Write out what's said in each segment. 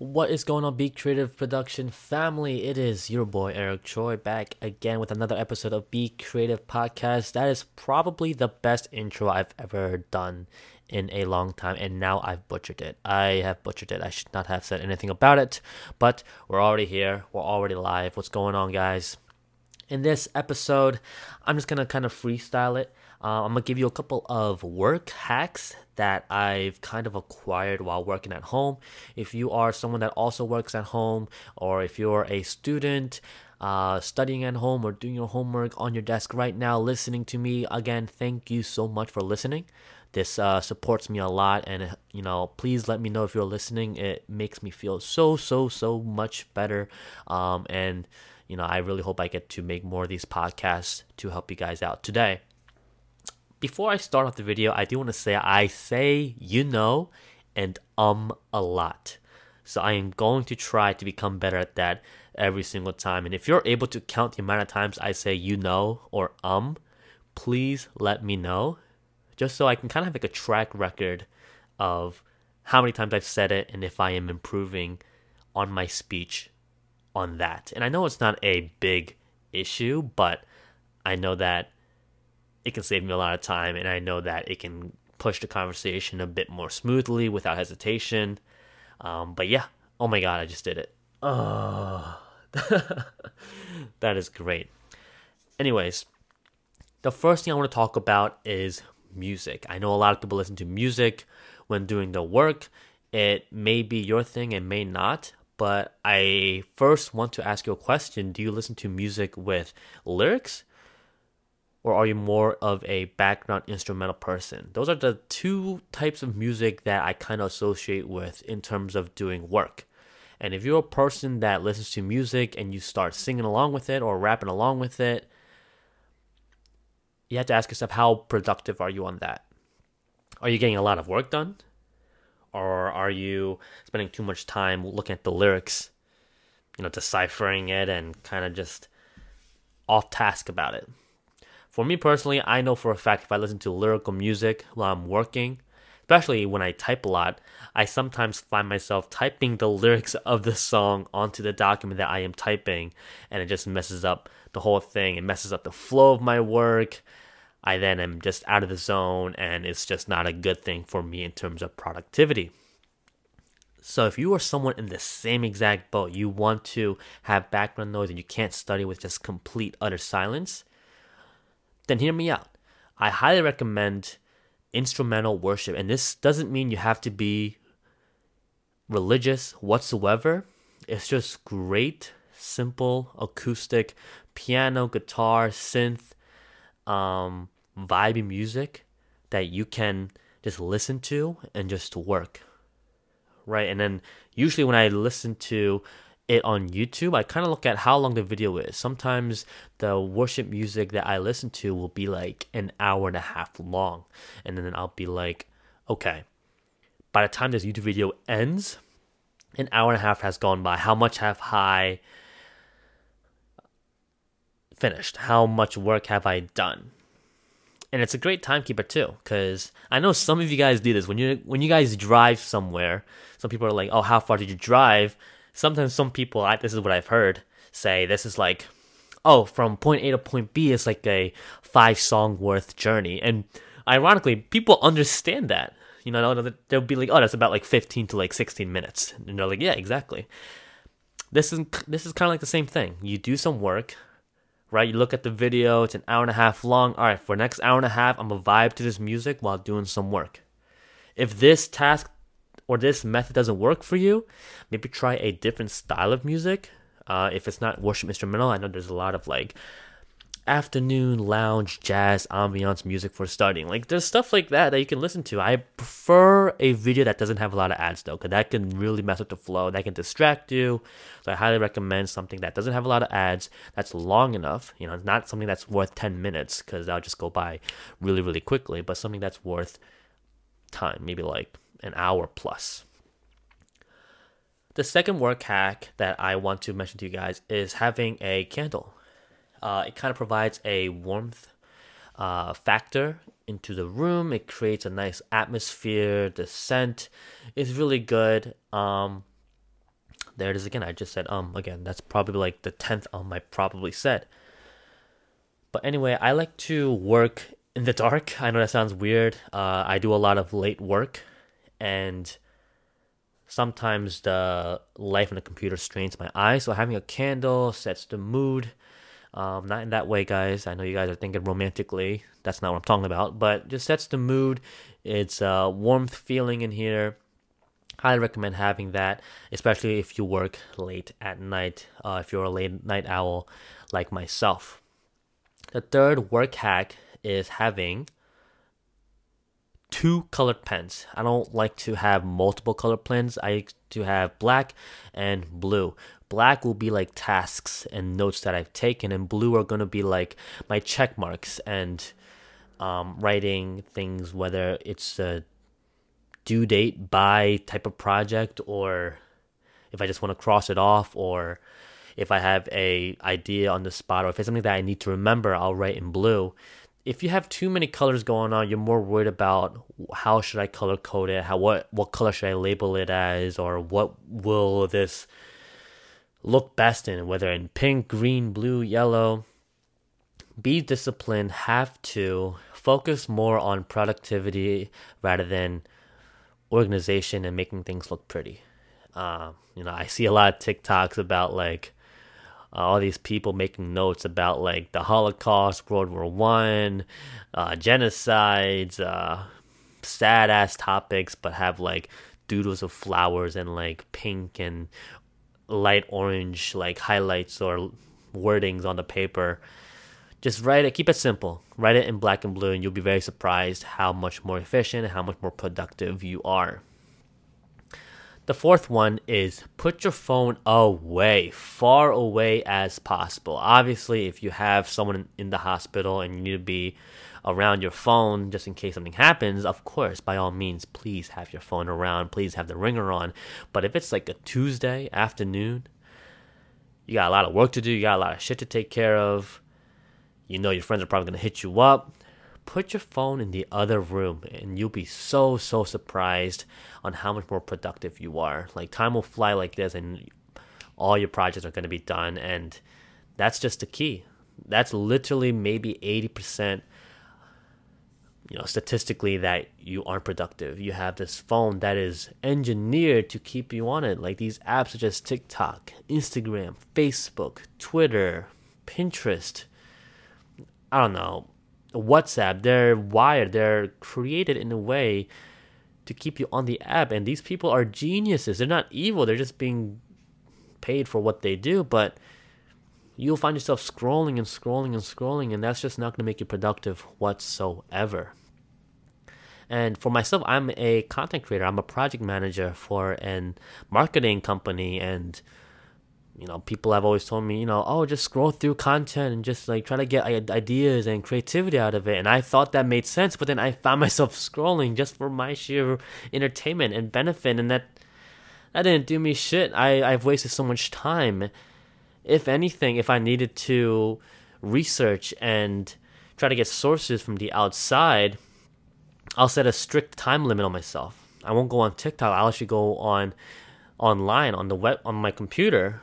What is going on, Be Creative Production family? It is your boy Eric Choi back again with another episode of Be Creative Podcast. That is probably the best intro I've ever done in a long time, and now I've butchered it. I have butchered it. I should not have said anything about it, but we're already here. We're already live. What's going on, guys? In this episode, I'm just gonna kind of freestyle it. Uh, I'm gonna give you a couple of work hacks that I've kind of acquired while working at home. If you are someone that also works at home, or if you're a student uh, studying at home or doing your homework on your desk right now, listening to me, again, thank you so much for listening. This uh, supports me a lot, and you know, please let me know if you're listening. It makes me feel so, so, so much better. Um, and you know, I really hope I get to make more of these podcasts to help you guys out today before I start off the video, I do want to say I say you know and um a lot. So I am going to try to become better at that every single time. And if you're able to count the amount of times I say you know or um, please let me know. Just so I can kind of have like a track record of how many times I've said it and if I am improving on my speech on that. And I know it's not a big issue, but I know that it can save me a lot of time, and I know that it can push the conversation a bit more smoothly without hesitation. Um, but yeah, oh my god, I just did it. Oh, that is great. Anyways, the first thing I want to talk about is music. I know a lot of people listen to music when doing the work. It may be your thing, it may not. But I first want to ask you a question Do you listen to music with lyrics or are you more of a background instrumental person? Those are the two types of music that I kind of associate with in terms of doing work. And if you're a person that listens to music and you start singing along with it or rapping along with it, you have to ask yourself how productive are you on that? Are you getting a lot of work done? Or are you spending too much time looking at the lyrics, you know, deciphering it and kind of just off task about it? For me personally, I know for a fact if I listen to lyrical music while I'm working, especially when I type a lot, I sometimes find myself typing the lyrics of the song onto the document that I am typing, and it just messes up the whole thing. It messes up the flow of my work. I then am just out of the zone, and it's just not a good thing for me in terms of productivity. So, if you are someone in the same exact boat, you want to have background noise and you can't study with just complete utter silence, then hear me out. I highly recommend instrumental worship. And this doesn't mean you have to be religious whatsoever. It's just great, simple, acoustic, piano, guitar, synth, um, vibey music that you can just listen to and just work. Right. And then usually when I listen to it on YouTube, I kind of look at how long the video is. Sometimes the worship music that I listen to will be like an hour and a half long. And then I'll be like, okay, by the time this YouTube video ends, an hour and a half has gone by. How much have I finished? How much work have I done? And it's a great timekeeper too, because I know some of you guys do this when you when you guys drive somewhere. Some people are like, "Oh, how far did you drive?" Sometimes some people, I, this is what I've heard, say this is like, oh, from point A to point B is like a five song worth journey. And ironically, people understand that. You know, they'll be like, oh, that's about like 15 to like 16 minutes. And they're like, yeah, exactly. This is this is kind of like the same thing. You do some work, right? You look at the video, it's an hour and a half long. All right, for next hour and a half, I'm a vibe to this music while doing some work. If this task or this method doesn't work for you, maybe try a different style of music. Uh, if it's not worship instrumental, I know there's a lot of like afternoon lounge jazz ambiance music for studying. Like there's stuff like that that you can listen to. I prefer a video that doesn't have a lot of ads though, because that can really mess up the flow. That can distract you. So I highly recommend something that doesn't have a lot of ads. That's long enough. You know, it's not something that's worth 10 minutes because that'll just go by really really quickly. But something that's worth time, maybe like an hour plus. The second work hack that I want to mention to you guys is having a candle. Uh, it kind of provides a warmth uh, factor into the room. It creates a nice atmosphere. The scent is really good. Um, There it is again. I just said um again. That's probably like the tenth um I probably said. But anyway, I like to work in the dark. I know that sounds weird. Uh, I do a lot of late work, and sometimes the light from the computer strains my eyes. So having a candle sets the mood. Um, not in that way, guys. I know you guys are thinking romantically. That's not what I'm talking about. But just sets the mood. It's a warmth feeling in here. Highly recommend having that, especially if you work late at night. Uh, if you're a late night owl like myself. The third work hack is having two colored pens. I don't like to have multiple colored pens. I like to have black and blue. Black will be like tasks and notes that I've taken, and blue are to be like my check marks and um, writing things, whether it's a due date by type of project or if I just want to cross it off or if I have a idea on the spot or if it's something that I need to remember, I'll write in blue if you have too many colors going on, you're more worried about how should I color code it, how what what color should I label it as, or what will this look best in, whether in pink, green, blue, yellow. Be disciplined, have to focus more on productivity rather than organization and making things look pretty. Uh, you know, I see a lot of TikToks about like uh, all these people making notes about like the Holocaust, World War One, uh, genocides, uh, sad ass topics, but have like doodles of flowers and like pink and light orange like highlights or wordings on the paper. Just write it, keep it simple. Write it in black and blue, and you'll be very surprised how much more efficient how much more productive you are. The fourth one is put your phone away, far away as possible. Obviously, if you have someone in the hospital and you need to be around your phone just in case something happens, of course, by all means, please have your phone around. Please have the ringer on. But if it's like a Tuesday afternoon, you got a lot of work to do, you got a lot of shit to take care of. You know your friends are probably going to hit you up put your phone in the other room and you'll be so so surprised on how much more productive you are. Like time will fly like this and all your projects are going to be done and that's just the key. That's literally maybe 80% you know statistically that you aren't productive. You have this phone that is engineered to keep you on it. Like these apps such as tiktok instagram facebook twitter pinterest i don't know WhatsApp, they're wired, they're created in a way to keep you on the app. And these people are geniuses. They're not evil, they're just being paid for what they do. But you'll find yourself scrolling and scrolling and scrolling, and that's just not going to make you productive whatsoever. And for myself, I'm a content creator. I'm a project manager for an marketing company, and you know, people have always told me, you know, oh, just scroll through content and just like try to get ideas and creativity out of it. And I thought that made sense, but then I found myself scrolling just for my sheer entertainment and benefit, and that that didn't do me shit. I I've wasted so much time. If anything, if I needed to research and try to get sources from the outside, I'll set a strict time limit on myself. I won't go on TikTok. I'll actually go on online on the web on my computer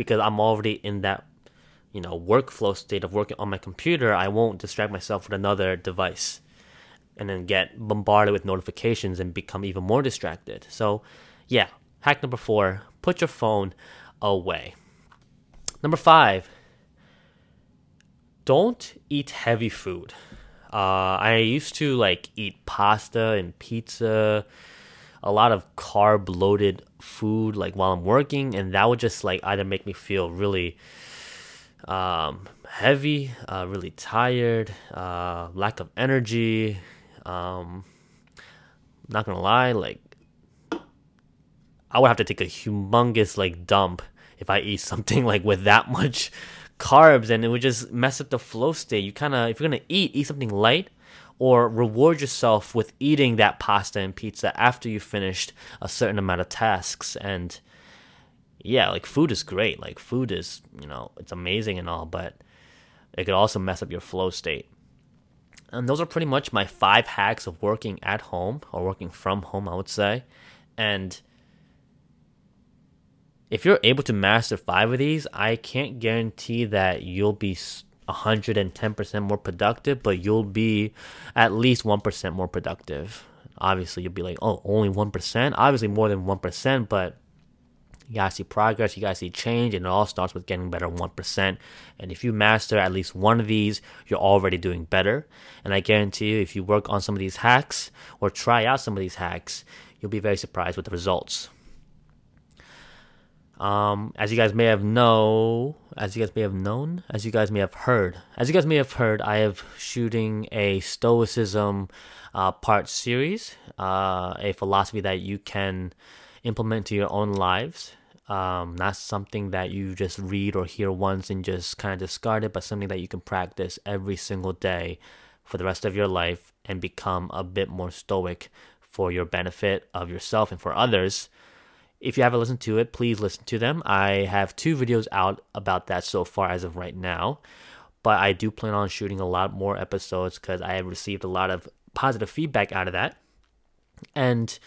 because I'm already in that you know workflow state of working on my computer, I won't distract myself with another device and then get bombarded with notifications and become even more distracted. So, yeah, hack number 4, put your phone away. Number 5, don't eat heavy food. Uh, I used to like eat pasta and pizza a lot of carb loaded food like while I'm working, and that would just like either make me feel really um, heavy, uh, really tired, uh, lack of energy. Um, not gonna lie, like I would have to take a humongous like dump if I eat something like with that much carbs, and it would just mess up the flow state. You kind of if you're gonna eat, eat something light or reward yourself with eating that pasta and pizza after you finished a certain amount of tasks. And yeah like food is great. Like food is you know it's amazing and all but it could also mess up your flow state. And those are pretty much my five hacks of working at home or working from home i would say. And if you're able to master five of these, I can't guarantee that you'll be 110% more productive, but you'll be at least 1% more productive. Obviously, you'll be like, oh, only 1%? Obviously, more than 1%, but you gotta see progress, you gotta see change, and it all starts with getting better 1%. And if you master at least one of these, you're already doing better. And I guarantee you, if you work on some of these hacks or try out some of these hacks, you'll be very surprised with the results. Um, as you guys may have know, as you guys may have known, as you guys may have heard, as you guys may have heard, I have shooting a Stoicism uh, part series, uh, a philosophy that you can implement to your own lives. Um, not something that you just read or hear once and just kind of discard it, but something that you can practice every single day for the rest of your life and become a bit more stoic for your benefit of yourself and for others. If you haven't listened to it, please listen to them. I have two videos out about that so far as of right now, but I do plan on shooting a lot more episodes because I have received a lot of positive feedback out of that. And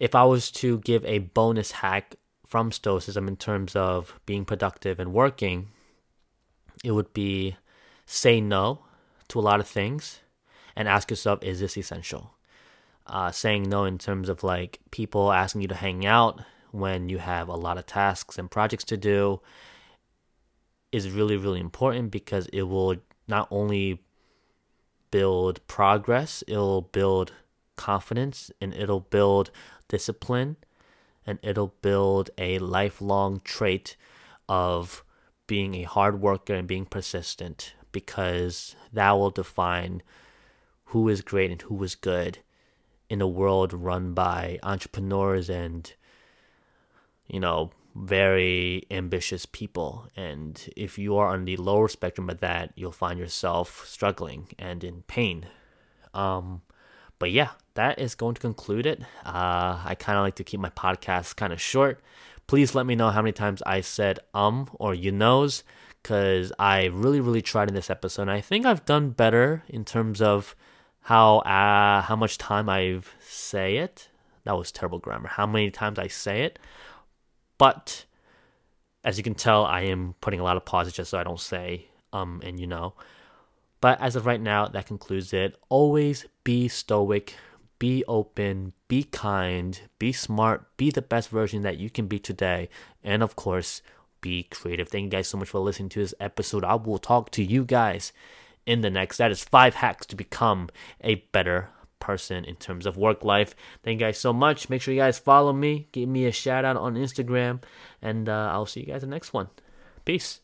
if I was to give a bonus hack from Stoicism in terms of being productive and working, it would be say no to a lot of things and ask yourself, is this essential? Uh, saying no in terms of like people asking you to hang out when you have a lot of tasks and projects to do is really, really important because it will not only build progress, it'll build confidence and it'll build discipline and it'll build a lifelong trait of being a hard worker and being persistent because that will define who is great and who is good in a world run by entrepreneurs and you know, very ambitious people. And if you are on the lower spectrum of that, you'll find yourself struggling and in pain. Um, but yeah, that is going to conclude it. Uh, I kind of like to keep my podcast kind of short. Please let me know how many times I said um or you knows, because I really, really tried in this episode. And I think I've done better in terms of how uh, how much time I've say it. That was terrible grammar. How many times I say it. But as you can tell, I am putting a lot of pauses just so I don't say um and you know. But as of right now, that concludes it. Always be stoic, be open, be kind, be smart, be the best version that you can be today, and of course, be creative. Thank you guys so much for listening to this episode. I will talk to you guys in the next. That is five hacks to become a better person in terms of work life. Thank you guys so much. Make sure you guys follow me, give me a shout out on Instagram, and uh, I'll see you guys in the next one. Peace.